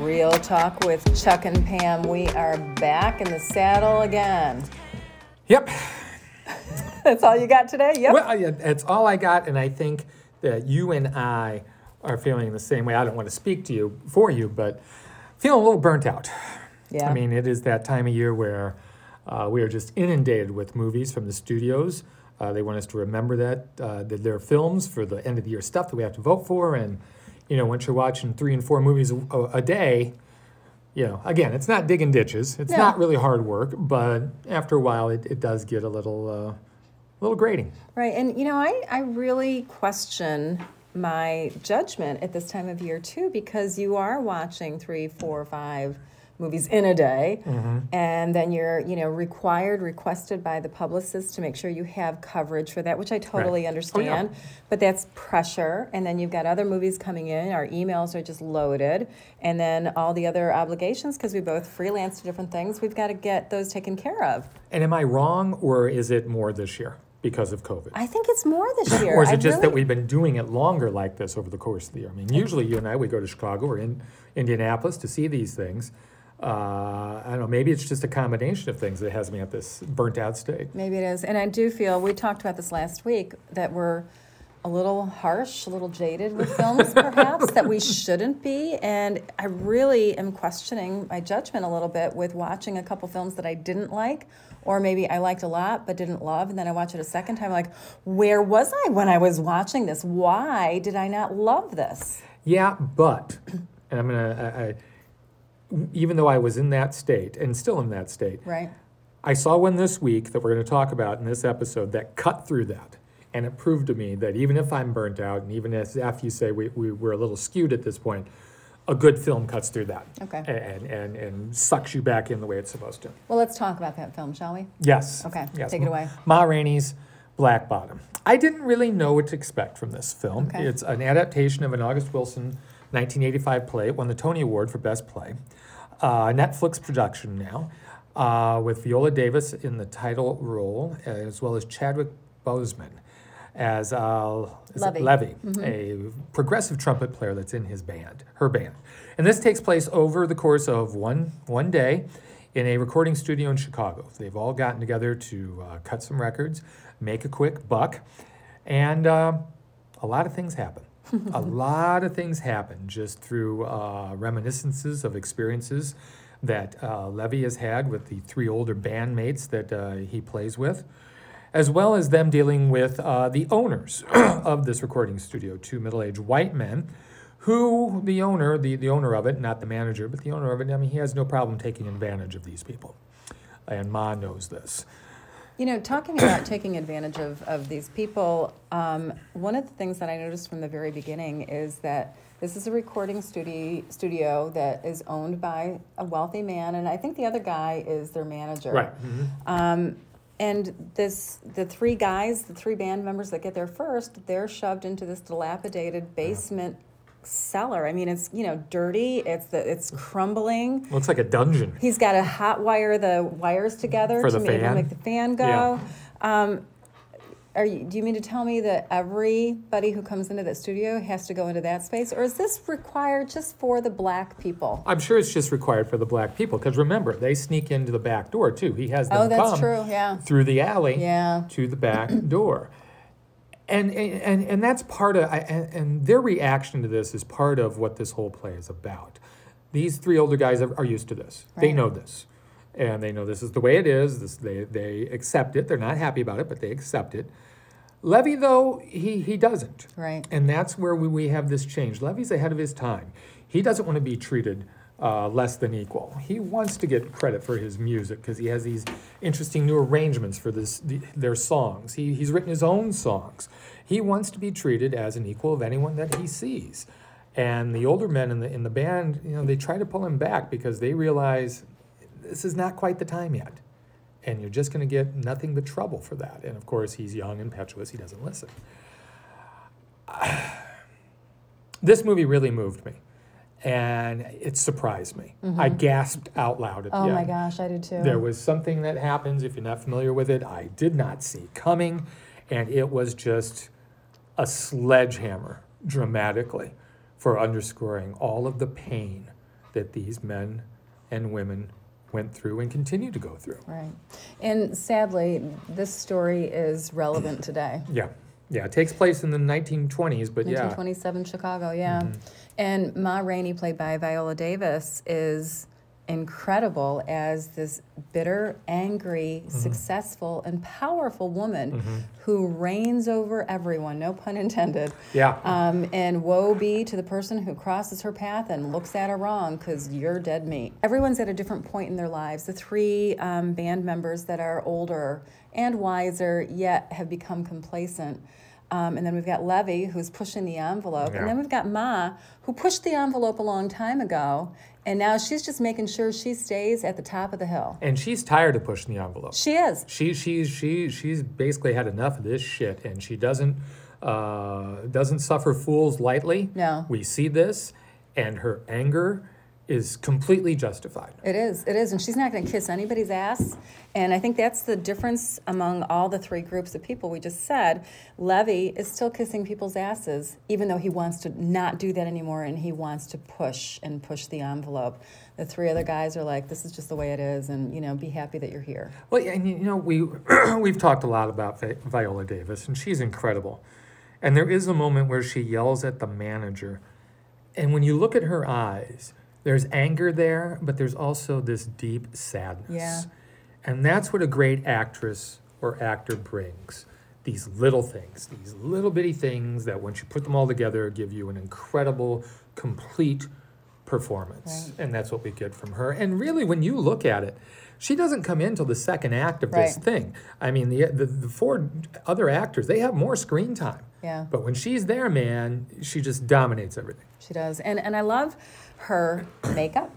Real Talk with Chuck and Pam. We are back in the saddle again. Yep. That's all you got today? Yep. Well, yeah, that's all I got, and I think that you and I are feeling the same way. I don't want to speak to you for you, but feeling a little burnt out. yeah. I mean, it is that time of year where uh, we are just inundated with movies from the studios. Uh, they want us to remember that uh, that they're films for the end of the year stuff that we have to vote for, and you know, once you're watching three and four movies a, a day, you know, again, it's not digging ditches. It's No. not really hard work, but after a while, it, it does get a little uh, little grating. Right. And, you know, I, I really question my judgment at this time of year, too, because you are watching three, four, five movies in a day. Mm-hmm. And then you're, you know, required, requested by the publicist to make sure you have coverage for that, which I totally Oh, yeah. understand. But that's pressure. And then you've got other movies coming in. Our emails are just loaded. And then all the other obligations, because we both freelance to different things, we've got to get those taken care of. And am I wrong, or is it more this year because of COVID? I think it's more this year. Or is I it just really- that we've been doing it longer like this over the course of the year? I mean, usually you and I, we go to Chicago or in Indianapolis to see these things. Uh, I don't know, maybe it's just a combination of things that has me at this burnt out state. Maybe it is. And I do feel, we talked about this last week, that we're a little harsh, a little jaded with films, perhaps, that we shouldn't be. And I really am questioning my judgment a little bit with watching a couple films that I didn't like, or maybe I liked a lot but didn't love. And then I watch it a second time, like, where was I when I was watching this? Why did I not love this? Yeah, but, and I'm gonna, I, I, even though I was in that state and still in that state, Right? I saw one this week that we're going to talk about in this episode that cut through that. And it proved to me that even if I'm burnt out, and even as after you say we, we, we're a little skewed at this point, a good film cuts through that. Okay. And, and, and sucks you back in the way it's supposed to. Well, let's talk about that film, shall we? Yes. Okay, Yes. take it away. Ma Rainey's Black Bottom. I didn't really know what to expect from this film. Okay. It's an adaptation of an August Wilson 1985 play. It won the Tony Award for Best Play. Uh, Netflix production now, uh, with Viola Davis in the title role, as well as Chadwick Boseman as uh, it Levee. Mm-hmm. A progressive trumpet player that's in his band, her band. And this takes place over the course of one, one day in a recording studio in Chicago. They've all gotten together to uh, cut some records, make a quick buck, and uh, a lot of things happen. A lot of things happen just through uh, reminiscences of experiences that uh, Levee has had with the three older bandmates that uh, he plays with as well as them dealing with uh, the owners of this recording studio, two middle-aged white men, who the owner, the, the owner of it, not the manager, but the owner of it, I mean, he has no problem taking advantage of these people. And Ma knows this. You know, talking about taking advantage of, of these people, um, one of the things that I noticed from the very beginning is that this is a recording studio, studio that is owned by a wealthy man, and I think the other guy is their manager. Right. mhm. Um, and this, the three guys, the three band members that get there first, they're shoved into this dilapidated basement cellar. I mean, it's you know dirty. It's the it's crumbling. Looks like a dungeon. He's got to hot wire the wires together For to the make, fan? make the fan go. Yeah. Um, are you, do you mean to tell me that everybody who comes into that studio has to go into that space, or is this required just for the black people? I'm sure it's just required for the black people, because remember, they sneak into the back door too. He has them Oh, that's come true. Yeah. through the alley Yeah. to the back door. And, and, and that's part of, and, and their reaction to this is part of what this whole play is about. These three older guys are, are used to this. They know this. And they know this is the way it is. This, they, they accept it. They're not happy about it, but they accept it. Levee, though, he, he doesn't. Right. And that's where we, we have this change. Levee's ahead of his time. He doesn't want to be treated uh, less than equal. He wants to get credit for his music because he has these interesting new arrangements for this, the, their songs. He, he's written his own songs. He wants to be treated as an equal of anyone that he sees. And the older men in the, in the band, you know, they try to pull him back because they realize this is not quite the time yet. And you're just going to get nothing but trouble for that. And of course, he's young, impetuous, he doesn't listen. this movie really moved me and it surprised me. I gasped out loud at Mm-hmm. Oh my gosh, I did too. There was something that happens, if you're not familiar with it, I did not see coming, and it was just a sledgehammer dramatically for underscoring all of the pain that these men and women went through and continue to go through. Right. And sadly, this story is relevant today. Yeah, yeah, it takes place in the 1920s, but yeah. 1927 Chicago, yeah. Mhm. And Ma Rainey, played by Viola Davis, is incredible as this bitter, angry, Mm-hmm. successful, and powerful woman Mhm. who reigns over everyone, no pun intended. Yeah, Um, and woe be to the person who crosses her path and looks at her wrong because you're dead meat. Everyone's at a different point in their lives. The three um, band members that are older and wiser yet have become complacent. Um, and then we've got Levee, who's pushing the envelope. Yeah. And then we've got Ma, who pushed the envelope a long time ago. And now she's just making sure she stays at the top of the hill. and she's tired of pushing the envelope. She is. She she she she's basically had enough of this shit, and she doesn't uh, doesn't suffer fools lightly. No. we see this, and her anger is completely justified. It is, it is, and she's not going to kiss anybody's ass. And I think that's the difference among all the three groups of people we just said. Levee is still kissing people's asses, even though he wants to not do that anymore and he wants to push and push the envelope. The three other guys are like, this is just the way it is, and you know, be happy that you're here. Well, and you know we we've talked a lot about Vi- Viola Davis, and she's incredible. And there is a moment where she yells at the manager, and when you look at her eyes, there's anger there, but there's also this deep sadness. Yeah. And that's what a great actress or actor brings. These little things, these little bitty things that once you put them all together give you an incredible, complete performance. And that's what we get from her. And really, when you look at it, she doesn't come in till the second act of this thing. I mean, the, the, the four other actors, they have more screen time. Yeah. But when she's there, man, she just dominates everything. She does. And and I love her makeup.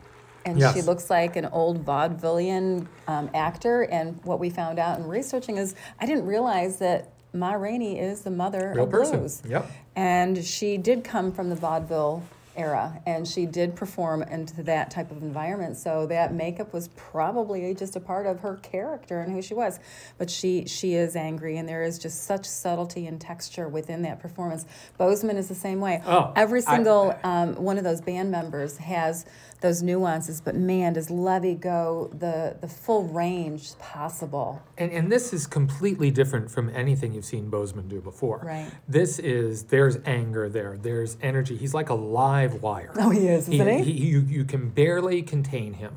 And Yes. she looks like an old vaudevillian um, actor. And what we found out in researching is I didn't realize that Ma Rainey is the mother Real of person. blues. Yep. And she did come from the vaudeville era and she did perform into that type of environment. So that makeup was probably just a part of her character and who she was. But she she is angry and there is just such subtlety and texture within that performance. Boseman is the same way. Oh, every I- single um, one of those band members has those nuances but man does levee go the the full range possible And, and this is completely different from anything you've seen Boseman do before. Right. This is, there's anger there, there's energy. He's like a live wire. oh he is isn't he, you, you can barely contain him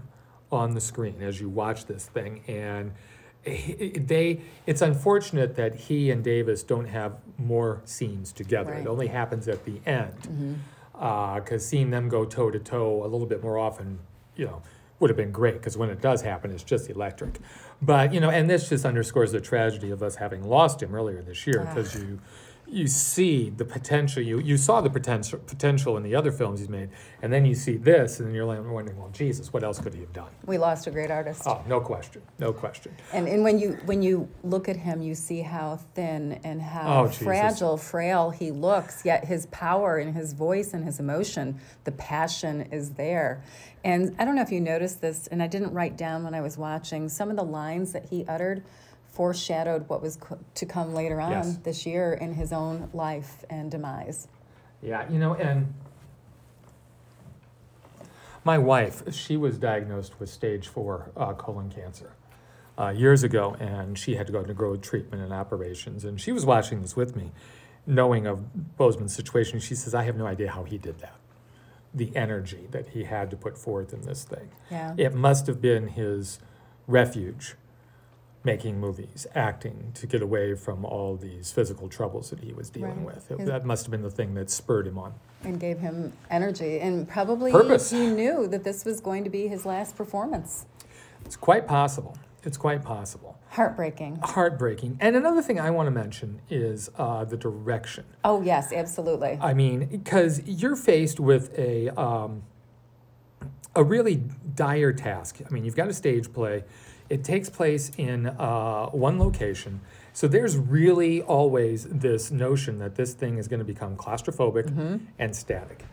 on the screen as you watch this thing. And he- they, it's unfortunate that he and Davis don't have more scenes together. Right. It only happens at the end. Mm-hmm. Uh, because seeing them go toe to toe a little bit more often, you know, would have been great because when it does happen, it's just electric. But, you know, and this just underscores the tragedy of us having lost him earlier this year ah. because you you see the potential you you saw the potential potential in the other films he's made and then you see this and then you're like wondering well jesus what else could he have done we lost a great artist oh no question no question And, and when you when you look at him, you see how thin and how Oh, Jesus. fragile, frail he looks. Yet his power and his voice and his emotion, the passion is there. And I don't know if you noticed this, and I didn't write down when I was watching. Some of the lines that he uttered foreshadowed what was co- to come later on Yes. this year in his own life and demise. yeah you know and my wife she was diagnosed with stage four uh, colon cancer uh, years ago and she had to go undergo treatment and operations and she was watching this with me knowing of Boseman's situation she says i have no idea how he did that the energy that he had to put forth in this thing Yeah. It must have been his refuge making movies, acting to get away from all these physical troubles that he was dealing Right. with. It, that must have been the thing that spurred him on. And gave him energy. And probably Purpose. he knew that this was going to be his last performance. It's quite possible. It's quite possible. Heartbreaking. Heartbreaking. And another thing I want to mention is uh, the direction. Oh, yes, absolutely. I mean, because you're faced with a um, a really dire task. I mean, you've got a stage play. It takes place in uh, one location, so there's really always this notion that this thing is going to become claustrophobic and static.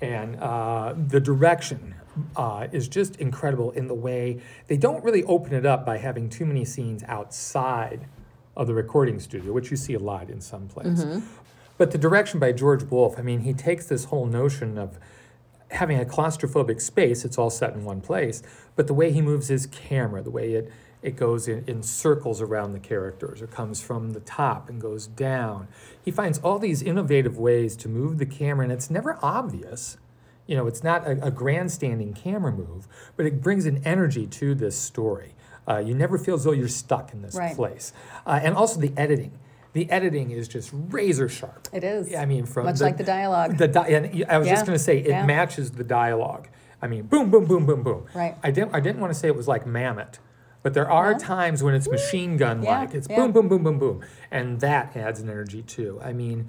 And uh, the direction uh, is just incredible in the way they don't really open it up by having too many scenes outside of the recording studio, which you see a lot in some plays. But the direction by George Wolfe, I mean, he takes this whole notion of having a claustrophobic space. It's all set in one place, but the way he moves his camera, the way it it goes in, in circles around the characters or comes from the top and goes down. He finds all these innovative ways to move the camera, and it's never obvious. You know, it's not a, a grandstanding camera move, but it brings an energy to this story. Uh, you never feel as though you're stuck in this Right. place. Uh, and also the editing. The editing is just razor sharp. It is. Yeah, I mean, from Much like the dialogue. The di- and I was just going to say it yeah. matches the dialogue. I mean, boom, boom, boom, boom, boom. Right. I didn't. I didn't want to say it was like Mamet, but there are No. times when it's machine gun like. Yeah, it's yeah. boom, boom, boom, boom, boom, and that adds an energy too. I mean,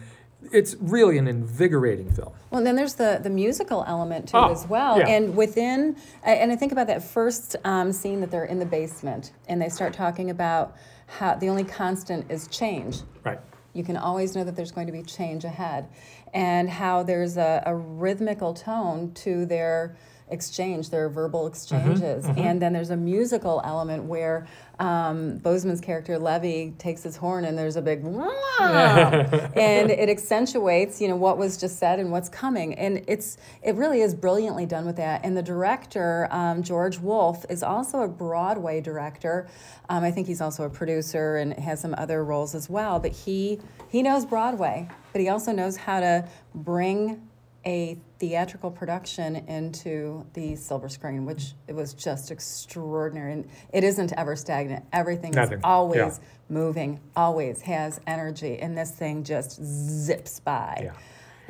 it's really an invigorating film. Well, and then there's the, the musical element to Oh, it as well. yeah. And within, and I think about that first um, scene that they're in the basement and they start talking about how the only constant is change. Right. You can always know that there's going to be change ahead. And how there's a, a rhythmical tone to their exchange, their verbal exchanges. And then there's a musical element where um, Boseman's character Levee takes his horn and there's a big and it accentuates, you know, what was just said and what's coming. And it's it really is brilliantly done with that. And the director, um, George Wolfe, is also a Broadway director. Um, I think he's also a producer and has some other roles as well. But he he knows Broadway, but he also knows how to bring a theatrical production into the silver screen, which it was just extraordinary. And it isn't ever stagnant. Everything Nothing, is always yeah. moving, always has energy, and this thing just zips by. Yeah.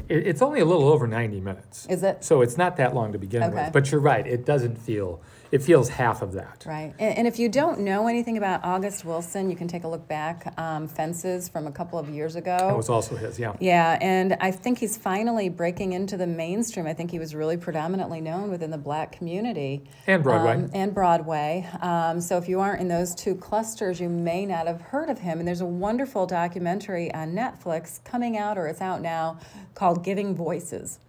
It, it's only a little over 90 minutes. Is it? So it's not that long to begin Okay. with. But you're right. It doesn't feel. It feels half of that. Right. And, and if you don't know anything about August Wilson, you can take a look back. Um, Fences from a couple of years ago. That was also his. Yeah. Yeah, and I think he's finally breaking into the mainstream. I think he was really predominantly known within the black community. And Broadway. Um, and Broadway. Um, so if you aren't in those two clusters, you may not have heard of him. And there's a wonderful documentary on Netflix coming out, or it's out now, called Giving Voices.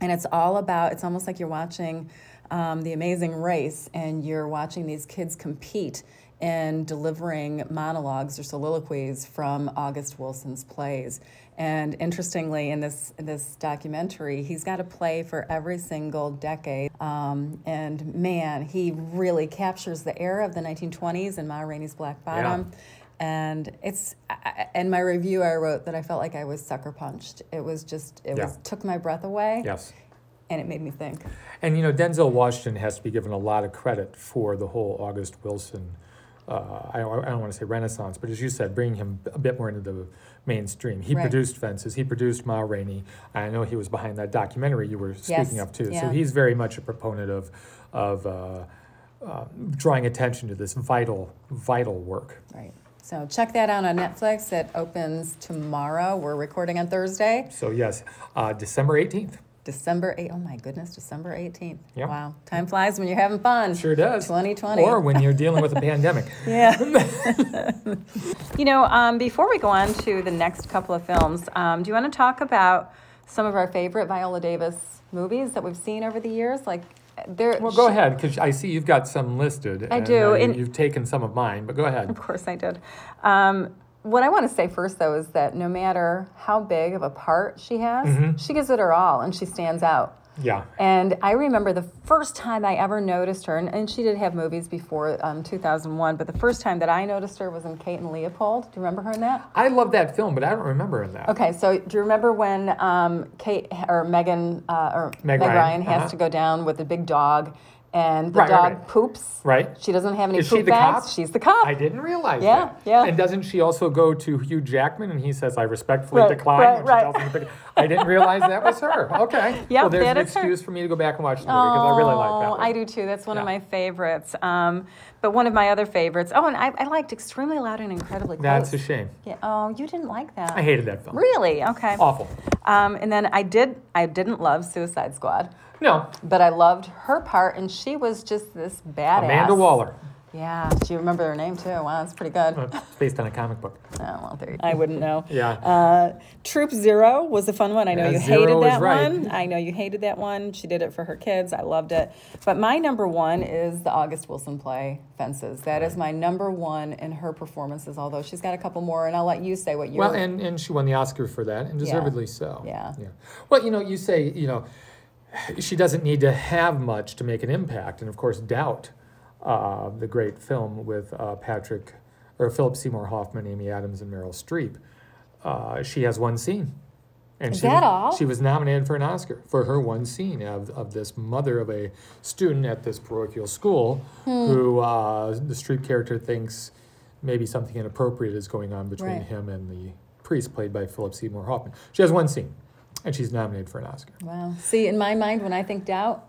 And it's all about, it's almost like you're watching um, The Amazing Race and you're watching these kids compete in delivering monologues or soliloquies from August Wilson's plays. And interestingly, in this, in this documentary, he's got a play for every single decade. Um, and man, he really captures the era of the 1920s and Ma Rainey's Black Bottom. Yeah. And it's in my review, I wrote that I felt like I was sucker punched. It was just, it Yeah. was took my breath away Yes. And it made me think. And you know, Denzel Washington has to be given a lot of credit for the whole August Wilson. Uh, I, don't- I don't want to say renaissance, but as you said, bringing him a bit more into the mainstream. He Right. produced Fences. He produced Ma Rainey. I know he was behind that documentary you were speaking Yes, of too. So he's very much a proponent of of uh, uh, drawing attention to this vital vital work. Right. So check that out on Netflix. It opens tomorrow. We're recording on Thursday, So yes, uh, December eighteenth. December 8th. Oh my goodness, December 18th. Yep. Wow. Time flies when you're having fun. Sure does. 2020. Or when you're dealing with a pandemic. Yeah. you know, um, before we go on to the next couple of films, um, do you want to talk about some of our favorite Viola Davis movies that we've seen over the years? Like, there. Well, go ahead, because I see you've got some listed. I and, do, uh, and- you've taken some of mine, but go ahead. Of course I did. Um, what I want to say first, though, is that no matter how big of a part she has, Mm-hmm. she gives it her all and she stands out. Yeah. And I remember the first time I ever noticed her, and, and she did have movies before um, 2001, but the first time that I noticed her was in Kate and Leopold. Do you remember her in that? I love that film, but I don't remember in that. Okay, so do you remember when um, Kate or Megan uh, or Meg Meg, Ryan, Ryan, has uh-huh. to go down with the big dog, and the Right, right, dog right. poops? Right. She doesn't have any Is poop she the bags. cop? She's the cop. I didn't realize Yeah, that. yeah. And doesn't she also go to Hugh Jackman and he says, I respectfully Right, decline? right, right. tells him to pick- I didn't realize that was her. Okay. Yeah, well, there's an is her. excuse for me to go back and watch the movie because I really like that Oh, one. I do too. That's one of my favorites. Um, but one of my other favorites. Oh, and I, I liked Extremely Loud and Incredibly Close. That's a shame. Yeah. Oh, you didn't like that. I hated that film. Really? Okay. Awful. Um, and then I did. I didn't love Suicide Squad, No, but I loved her part, and she was just this badass. Amanda Waller. Yeah. Do you remember her name too? Wow, that's pretty good. Uh, It's based on a comic book. Oh, well, there you I wouldn't know. Yeah. Uh, Troop Zero was a fun one. I know Yeah, you Zero hated that right. one. I know you hated that one. She did it for her kids. I loved it. But my number one is the August Wilson play, Fences. That is my number one in her performances, although she's got a couple more, and I'll let you say what you Well, and, and she won the Oscar for that, and deservedly so. Yeah. Yeah. Well, you know, you say, you know, she doesn't need to have much to make an impact. And of course, Doubt, uh, the great film with uh, Patrick or Philip Seymour Hoffman, Amy Adams, and Meryl Streep, uh, she has one scene. And Is she, that all? She was nominated for an Oscar for her one scene of, of this mother of a student at this parochial school Hmm. who uh, the Streep character thinks maybe something inappropriate is going on between Right. him and the priest played by Philip Seymour Hoffman. She has one scene, and she's nominated for an Oscar Wow. See, in my mind, when I think doubt,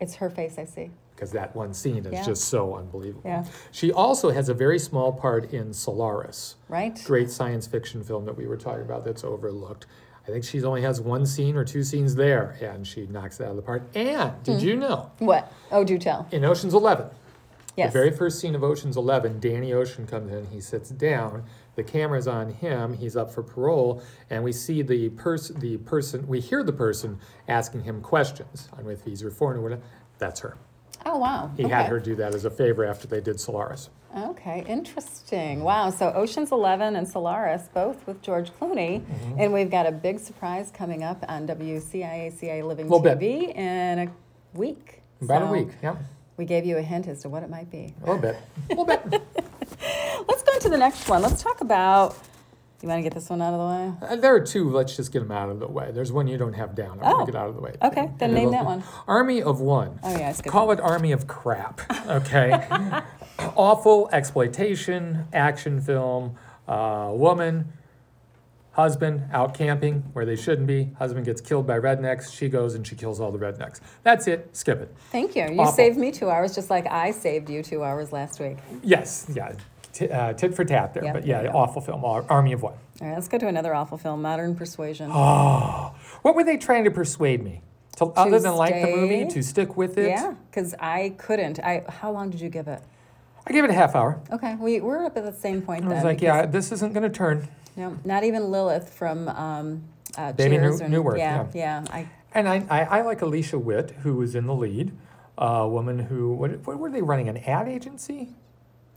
it's her face I see. Because that one scene is Yeah. just so unbelievable. Yeah. She also has a very small part in Solaris, Right? great science fiction film that we were talking about that's overlooked. I think she only has one scene or two scenes there, and she knocks it out of the park. And Hmm. did you know What? Oh, do tell. in Ocean's Eleven, Yes. the very first scene of Ocean's Eleven, Danny Ocean comes in, he sits down, the camera's on him, he's up for parole, and we see the person, the person, we hear the person asking him questions on if he's reformed or whatever. That's her. Oh, wow. He okay. had her do that as a favor after they did Solaris. Okay, interesting. Wow. So Ocean's Eleven and Solaris, both with George Clooney, Mm-hmm. and we've got a big surprise coming up on WCIACA Living Little bit. TV in a week. About a week, yeah, We gave you a hint as to what it might be. a little bit, a little bit. Let's go into the next one. Let's talk about. You want to get this one out of the way? Uh, there are two. Let's just get them out of the way. There's one you don't have down. I'm Oh, gonna get out of the way. okay, then And name that one. Army of One. Oh, yeah, it's good. Call it Army of Crap. Okay. Awful exploitation action film. Uh, woman, husband out camping where they shouldn't be. Husband gets killed by rednecks. She goes and she kills all the rednecks. That's it. Skip it. Thank you. You Awful. saved me two hours, just like I saved you two hours last week. Yes. Yeah. T- uh, tit for tat there. Yep, but yeah, awful film. Army of One. All right, let's go to another awful film, Modern Persuasion. Oh, what were they trying to persuade me? To, other than like the movie, to stick with it? Yeah, because I couldn't. I how long did you give it? I gave it a half hour. Okay, we we're up at the same point I was like, yeah, this isn't going to turn. No, not even Lilith from um, uh, Bebe Cheers. New- and- Neuwirth, Yeah, yeah. I And I, I, I like Alicia Witt, who was in the lead. A woman who, what, what were they running? An ad agency?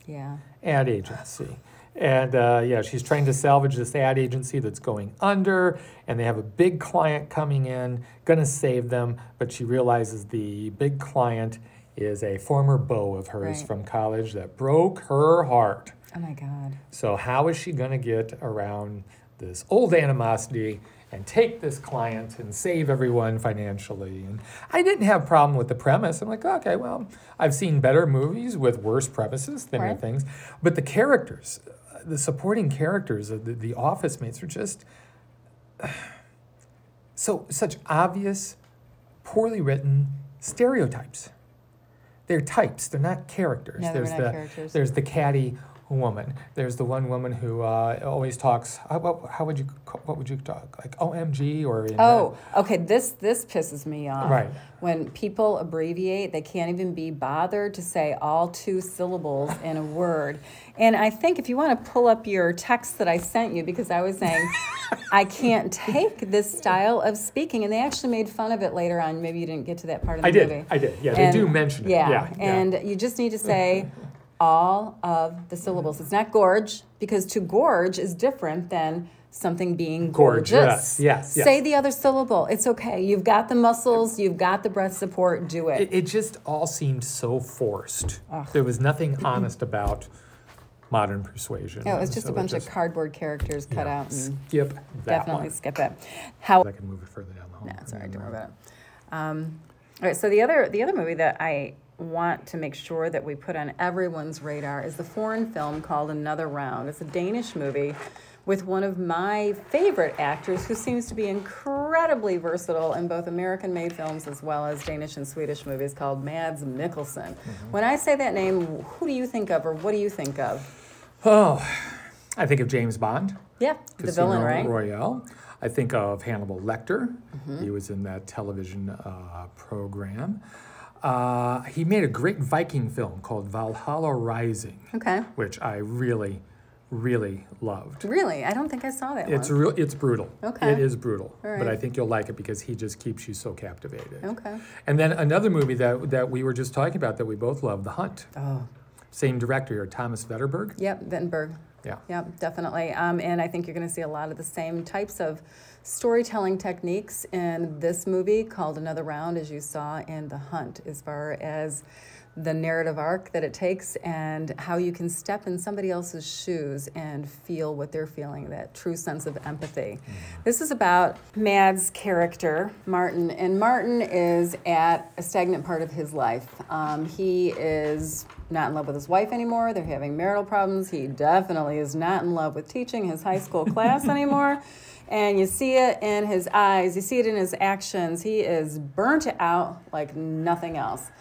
Yeah. Ad agency. And uh, yeah, she's trying to salvage this ad agency that's going under, and they have a big client coming in, gonna save them, but she realizes the big client is a former beau of hers Right. from college that broke her heart. Oh my God. So how is she to get around this old animosity and take this client and save everyone financially? And I didn't have a problem with the premise. I'm like, okay, well, I've seen better movies with worse premises, thinner Right. things, but the characters, uh, the supporting characters, of the, the office mates are just so such obvious, poorly written stereotypes. They're types. They're not characters. No, There's not the characters. there's the catty woman. There's the one woman who uh, always talks. How, what, how would you what would you talk like OMG or Oh, okay. This this pisses me off. Right. When people abbreviate, they can't even be bothered to say all two syllables in a word. And I think if you want to pull up your text that I sent you, because I was saying I can't take this style of speaking, and they actually made fun of it later on. Maybe you didn't get to that part of the I did. movie. I did. Yeah, they do mention it. Yeah, Yeah, yeah. and you just need to say all of the syllables. It's not gorge because to gorge is different than something being gorgeous. Gorgeous. Yes, yes. Say the other syllable. It's okay. You've got the muscles. You've got the breath support. Do it. It, it just all seemed so forced. There was nothing honest about modern persuasion. No, it was just so a bunch just- of cardboard characters cut yeah, out. And Skip that definitely one. skip it. How? I can move it further down the hall. No, right. Don't worry about it. Um, all right. So the other the other movie that I want to make sure that we put on everyone's radar is the foreign film called Another Round. It's a Danish movie with one of my favorite actors who seems to be incredibly versatile in both American made films as well as Danish and Swedish movies called Mads Mikkelsen. When I say that name, who do you think of or what do you think of? Oh, I think of James Bond. Yeah, the villain, right? Royale. I think of Hannibal Lecter. Mm-hmm. He was in that television uh, program. Uh, he made a great Viking film called Valhalla Rising, Okay. which I really, really loved. Really? I don't think I saw that It's one. real. It's brutal. Okay. It is brutal, but I think you'll like it because he just keeps you so captivated. Okay. And then another movie that that we were just talking about that we both love, The Hunt. Oh, same director here, Thomas Vinterberg. Yep, Wittenberg. Yeah. Yep, definitely. Um, and I think you're going to see a lot of the same types of storytelling techniques in this movie called Another Round, as you saw in The Hunt, as far as the narrative arc that it takes and how you can step in somebody else's shoes and feel what they're feeling, that true sense of empathy. This is about Mad's character, Martin, and Martin is at a stagnant part of his life. Um, he is not in love with his wife anymore, they're having marital problems. He definitely is not in love with teaching his high school class anymore. And you see it in his eyes, you see it in his actions. He is burnt out like nothing else.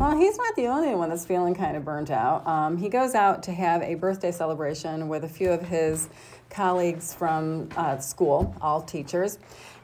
Well, he's not the only one that's feeling kind of burnt out. Um, he goes out to have a birthday celebration with a few of his colleagues from uh, school, all teachers.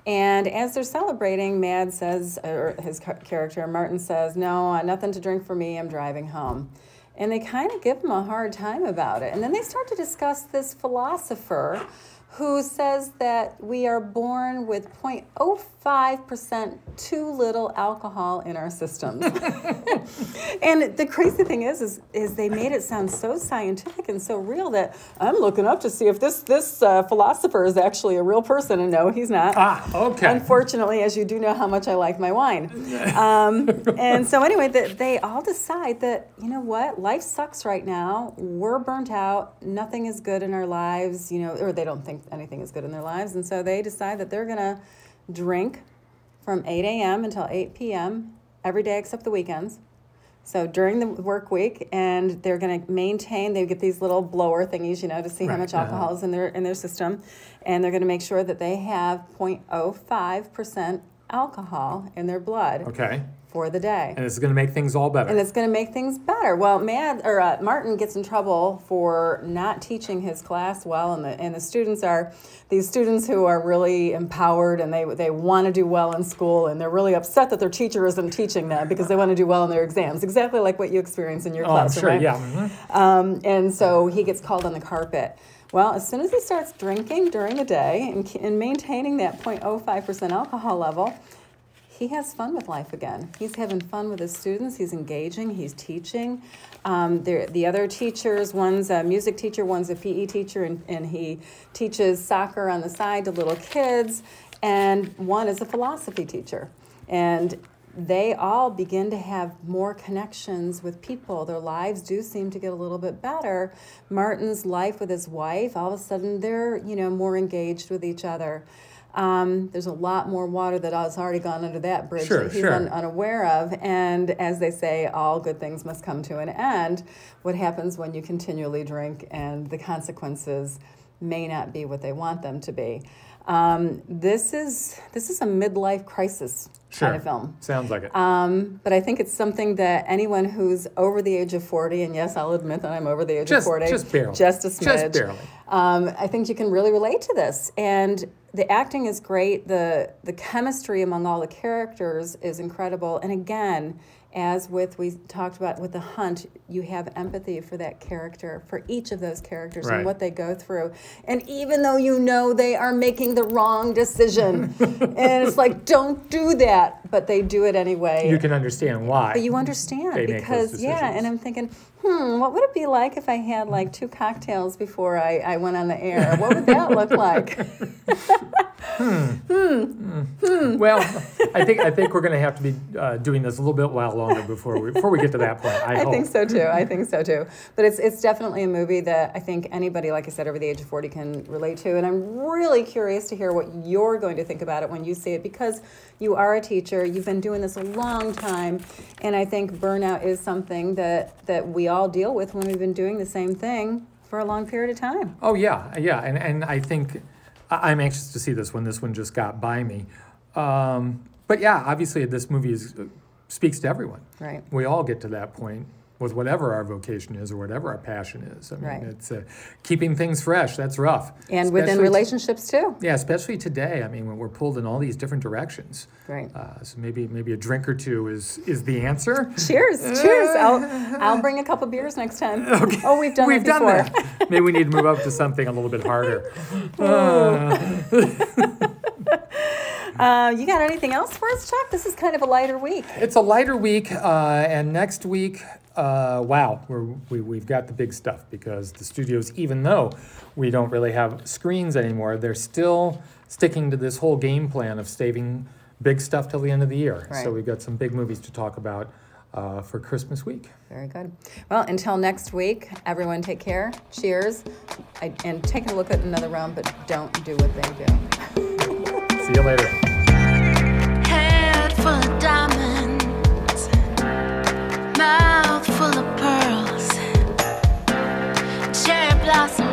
And as they're celebrating, Mad says, or his character, Martin says, No, uh, nothing to drink for me, I'm driving home. And they kind of give him a hard time about it. And then they start to discuss this philosopher who says that we are born with 0.05% too little alcohol in our systems. and the crazy thing is, is, is they made it sound so scientific and so real that I'm looking up to see if this this uh, philosopher is actually a real person, and no, he's not. Ah, okay. Unfortunately, as you do know how much I like my wine. Um, and so, anyway, the, they all decide that, you know what, life sucks right now. We're burnt out. Nothing is good in our lives, you know, or they don't think anything is good in their lives. And so they decide that they're going to drink from 8 a.m. until 8 p.m. every day except the weekends. So during the work week, and they're going to maintain. They get these little blower thingies, you know, to see how Right, much uh-huh. alcohol is in their in their system, and they're going to make sure that they have 0.05 percent alcohol in their blood Okay. for the day. And it's going to make things all better. And it's going to make things better. Well, Mad or uh, Martin gets in trouble for not teaching his class well, and the and the students are these students who are really empowered and they they want to do well in school, and they're really upset that their teacher isn't teaching them because they want to do well in their exams, exactly like what you experience in your oh, classroom. sure. right? Yeah. mhm. Um, and so he gets called on the carpet. Well, as soon as he starts drinking during the day and, and maintaining that 0.05% alcohol level, he has fun with life again. He's having fun with his students. He's engaging. He's teaching. Um, the other teachers, one's a music teacher, one's a PE teacher, and, and he teaches soccer on the side to little kids. And one is a philosophy teacher. And they all begin to have more connections with people. Their lives do seem to get a little bit better. Martin's life with his wife, all of a sudden, they're you know more engaged with each other. Um, there's a lot more water that has already gone under that bridge Sure, that he's sure. un- unaware of. And as they say, all good things must come to an end. What happens when you continually drink and the consequences may not be what they want them to be? Um, this is this is a midlife crisis Sure. kind of film. Sounds like it. Um, but I think it's something that anyone who's over the age of 40, and yes, I'll admit that I'm over the age Just- of 40, just barely. just a smidge, Just barely. Um, I think you can really relate to this. And the acting is great. The the chemistry among all the characters is incredible. And again, as with we talked about with the hunt, you have empathy for that character, for each of those characters Right. and what they go through. And even though you know they are making the wrong decision, and it's like, don't do that, but they do it anyway. you can understand why. But you understand They make those because yeah, and I'm thinking, hmm, what would it be like if I had like two cocktails before I, I went on the air? What would that look like? Well, I think I think we're going to have to be uh, doing this a little bit while longer before we before we get to that point. I, I hope. think so too. I think so too. But it's it's definitely a movie that I think anybody, like I said, over the age of 40 can relate to. And I'm really curious to hear what you're going to think about it when you see it because you are a teacher. You've been doing this a long time, and I think burnout is something that that we all deal with when we've been doing the same thing for a long period of time. Oh yeah, yeah, and and I think I'm anxious to see this one. This one just got by me. Um, but yeah, obviously this movie is, uh, speaks to everyone. Right. We all get to that point with whatever our vocation is or whatever our passion is. I mean, Right. it's uh, keeping things fresh. That's rough. And within Especially- relationships too. Yeah, especially today. I mean, when we're pulled in all these different directions. Right. Uh, so maybe maybe a drink or two is is the answer. Cheers, cheers. I'll, I'll bring a couple beers next time. Okay. Oh, we've done We've that done before. that. Maybe we need to move up to something a little bit harder. Uh, Uh, you got anything else for us, Chuck? This is kind of a lighter week. It's a lighter week, uh, and next week, uh, wow, we we, have got the big stuff because the studios, even though we don't really have screens anymore, they're still sticking to this whole game plan of saving big stuff till the end of the year. Right. So we've got some big movies to talk about uh, for Christmas week. Very good. Well, until next week, everyone take care. Cheers. I, and take a look at another round, but don't do what they do. See you later. Head for diamonds. My mouth full of pearls, cherry blossom.